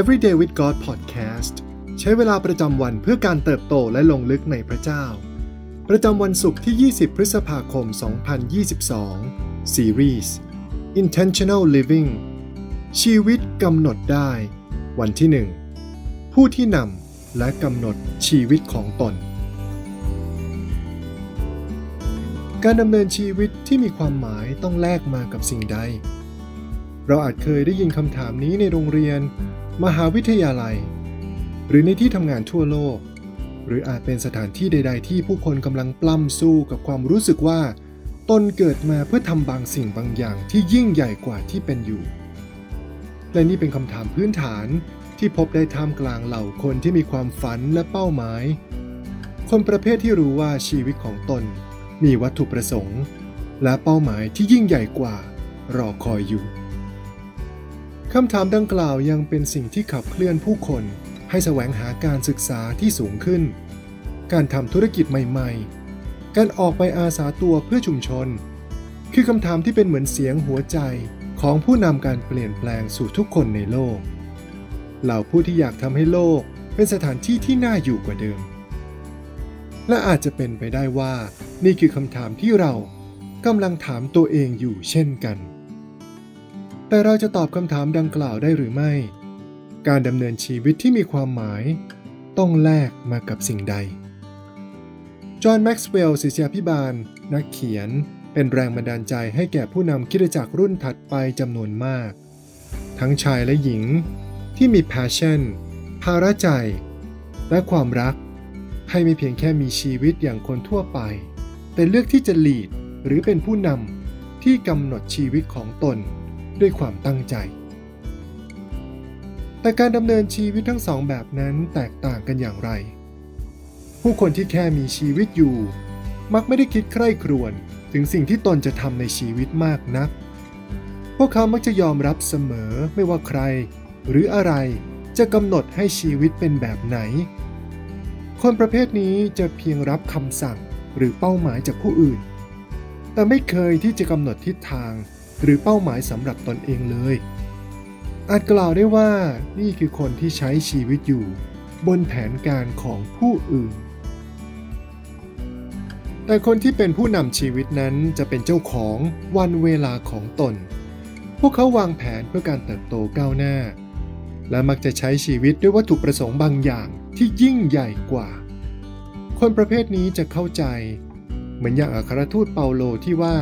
Everyday with God Podcast ใช้เวลาประจำวันเพื่อการเติบโตและลงลึกในพระเจ้า ประจำวันศุกร์ที่ 20 พฤษภาคม 2022 Series Intentional Living ชีวิตกำหนดได้ วันที่ 1 ผู้ที่นำและกำหนดชีวิตของตน การดำเนินชีวิตที่มีความหมายต้องแลกมากับสิ่งใด เราอาจเคยได้ยินคำถามนี้ในโรงเรียน มหาวิทยาลัย หรือในที่ทำงานทั่วโลก หรืออาจเป็นสถานที่ใด ๆ ที่ผู้คนกำลังปล้ำสู้กับความรู้สึกว่า ตนเกิดมาเพื่อทำบางสิ่งบางอย่างที่ยิ่งใหญ่กว่าที่เป็นอยู่ และนี่เป็นคำถามพื้นฐานที่พบได้ท่ามกลางเหล่าคนที่มีความฝันและเป้าหมาย คนประเภทที่รู้ว่าชีวิตของตนมีวัตถุประสงค์ และเป้าหมายที่ยิ่งใหญ่กว่ารอคอยอยู่ คำถามดังกล่าวยังเป็นสิ่งที่ขับเคลื่อนผู้คน ให้แสวงหาการศึกษาที่สูงขึ้น การทำธุรกิจใหม่ๆ การออกไปอาสาตัวเพื่อชุมชน คือคำถามที่เป็นเหมือนเสียงหัวใจของผู้นำการเปลี่ยนแปลงสู่ทุกคนในโลก เหล่าผู้ที่อยากทำให้โลกเป็นสถานที่ที่น่าอยู่กว่าเดิม และอาจจะเป็นไปได้ว่า นี่คือคำถามที่เรากำลังถามตัวเองอยู่เช่นกัน แต่เราจะตอบคำถามดังกล่าวได้หรือไม่ การดำเนินชีวิตที่มีความหมาย ต้องแลกมากับสิ่งใด จอห์นแม็กซ์เวลล์ศิษยาพิบาล นักเขียน เป็นแรงบันดาลใจให้แก่ผู้นำคิดจักรรุ่นถัดไปจำนวนมาก ทั้งชายและหญิงที่มี passion ภาระใจ และความรัก ให้ไม่เพียงแค่มีชีวิตอย่างคนทั่วไป แต่เลือกที่จะ lead หรือเป็นผู้นำที่กำหนดชีวิตของตน ด้วยความตั้งใจ แต่การดำเนินชีวิตทั้งสองแบบนั้นแตกต่างกันอย่างไร ผู้คนที่แค่มีชีวิตอยู่ มักไม่ได้คิดใคร่ครวญถึงสิ่งที่ตนจะทำในชีวิตมากนัก พวกเขามักจะยอมรับเสมอไม่ว่าใคร หรืออะไรจะกำหนดให้ชีวิตเป็นแบบไหน คนประเภทนี้จะเพียงรับคำสั่งหรือเป้าหมายจากผู้อื่น แต่ไม่เคยที่จะกำหนดทิศทาง หรือเป้าหมายสำหรับตนเองเลย อาจกล่าวได้ว่านี่คือคนที่ใช้ชีวิตอยู่ บนแผนการของผู้อื่น แต่คนที่เป็นผู้นำชีวิตนั้นจะเป็นเจ้าของวันเวลาของตน พวกเขาวางแผนเพื่อการเติบโตก้าวหน้า และมักจะใช้ชีวิตด้วยวัตถุประสงค์บางอย่างที่ยิ่งใหญ่กว่า คนประเภทนี้จะเข้าใจ เหมือนอย่างอัครทูตเปาโลที่ว่า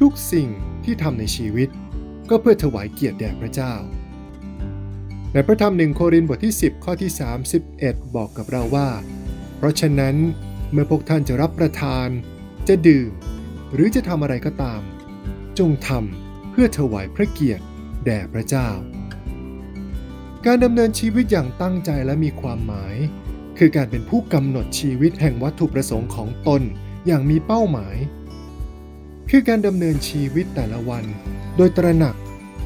ทุกสิ่ง ที่ทำในชีวิต ก็เพื่อถวายเกียรติแด่พระเจ้า ในพระธรรมหนึ่งโครินธ์บทที่ 10 ข้อที่ 31 บอกกับเราว่า เพราะฉะนั้นเมื่อพวกท่านจะรับประทาน จะดื่ม หรือจะทำอะไรก็ตาม จงทำเพื่อถวายพระเกียรติแด่พระเจ้า การดำเนินชีวิตอย่างตั้งใจและมีความหมาย คือการเป็นผู้กำหนดชีวิตแห่งวัตถุประสงค์ของตนอย่างมีเป้าหมาย คือการดำเนินชีวิตแต่ละวัน โดยตระหนัก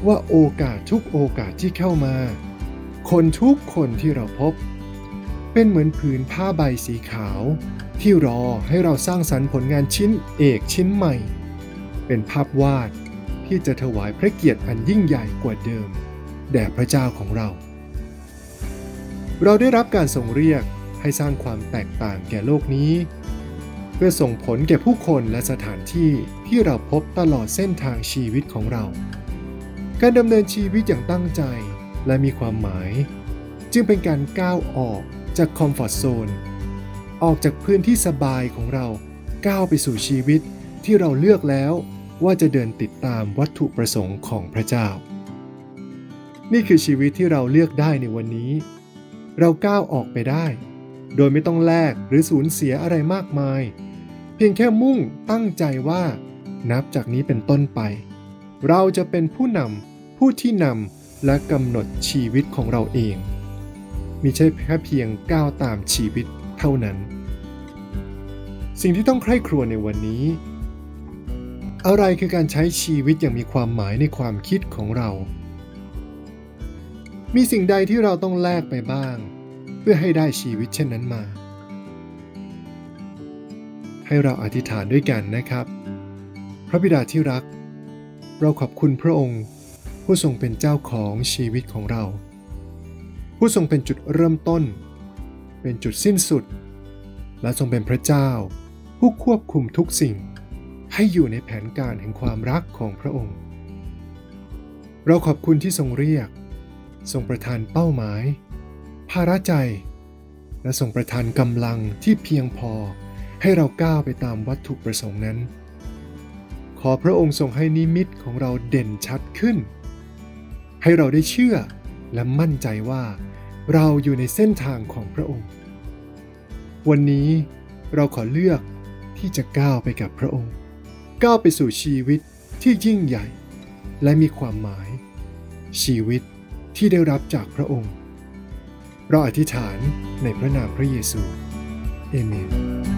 ว่าโอกาสทุกโอกาสที่เข้ามา คนทุกคนที่เราพบ เป็นเหมือนผืนผ้าใบสีขาว ที่รอให้เราสร้างสรรค์ผลงานชิ้นเอกชิ้นใหม่ เป็นภาพวาดที่จะถวายพระเกียรติอันยิ่งใหญ่กว่าเดิม แด่พระเจ้าของเรา เราได้รับการทรงเรียกให้สร้างความแตกต่างแก่โลกนี้ เพื่อส่งผลแก่ผู้คนและสถานที่ที่เราพบตลอดเส้นทางชีวิตของเรา การดำเนินชีวิตอย่างตั้งใจและมีความหมาย จึงเป็นการก้าวออกจากคอมฟอร์ทโซนออกจากพื้นที่สบายของเราก้าวไปสู่ชีวิตที่เราเลือกแล้วว่าจะเดินติดตามวัตถุประสงค์ของพระเจ้า นี่คือชีวิตที่เราเลือกได้ในวันนี้ เราก้าวออกไปได้ โดยไม่ต้องแลกหรือสูญเสียอะไรมากมาย เพียงแค่มุ่งตั้งใจว่า นับจากนี้เป็นต้นไป เราจะเป็นผู้นำผู้ที่นำและกำหนดชีวิตของเราเอง มิใช่แค่เพียงก้าวตามชีวิตเท่านั้น สิ่งที่ต้องใคร่ครวญในวันนี้ อะไรคือการใช้ชีวิตอย่างมีความหมายในความคิดของเรา มีสิ่งใดที่เราต้องแลกไปบ้าง เพื่อให้ได้ชีวิตเช่นนั้นมา ให้เราอธิษฐานด้วยกันนะครับ พระบิดาที่รัก เราขอบคุณพระองค์ ผู้ทรงเป็นเจ้าของชีวิตของเรา ผู้ทรงเป็นจุดเริ่มต้น เป็นจุดสิ้นสุด และทรงเป็นพระเจ้า ผู้ควบคุมทุกสิ่ง ให้อยู่ในแผนการแห่งความรักของพระองค์ เราขอบคุณที่ทรงเรียก ทรงประทานเป้าหมาย ภาระใจ และทรงประทานกำลังที่เพียงพอ ให้เราก้าวไปตามวัตถุประสงค์นั้น ขอพระองค์ทรงให้นิมิตของเราเด่นชัดขึ้น ให้เราได้เชื่อและมั่นใจว่า เราอยู่ในเส้นทางของพระองค์ วันนี้เราขอเลือกที่จะก้าวไปกับพระองค์ ก้าวไปสู่ชีวิตที่ยิ่งใหญ่ และมีความหมาย ชีวิตที่ได้รับจากพระองค์ เราอธิษฐานในพระนามพระเยซู เอเมน